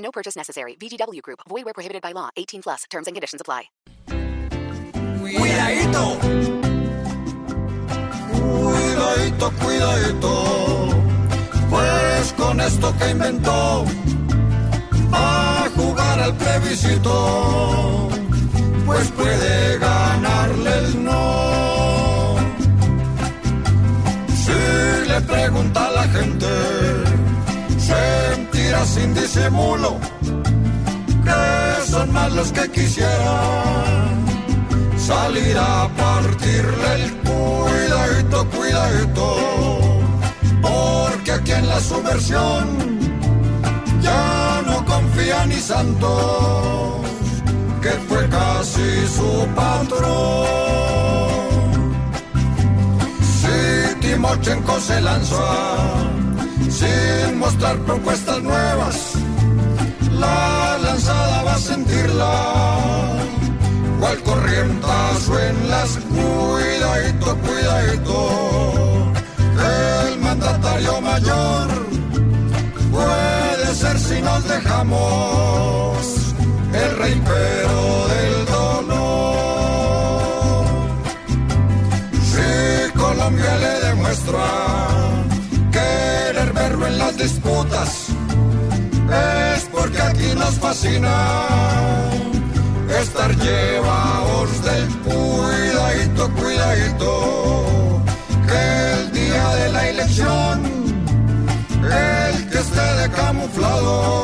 No purchase necessary. VGW Group. Void where prohibited by law. 18 plus. Terms and conditions apply. Cuidadito. Cuidadito, cuidadito. Pues con esto que inventó, a jugar al plebiscito, pues puede ganarle el no. Si le pregunta a la gente, sin disimulo que son más los que quisieran salir a partirle el cuidadito, cuidadito, porque aquí en la subversión ya no confía ni Santos, que fue casi su patrón. Si Timochenko se lanza sin mostrar propuestas nuevas, la lanzada va a sentirla cual corrientazo en las cuidadito, cuidadito. El mandatario mayor puede ser si nos dejamos el rey pero del dolor. Si Colombia le demuestra fascina estar llevados del cuidadito, cuidadito, que el día de la elección, el que esté de camuflado,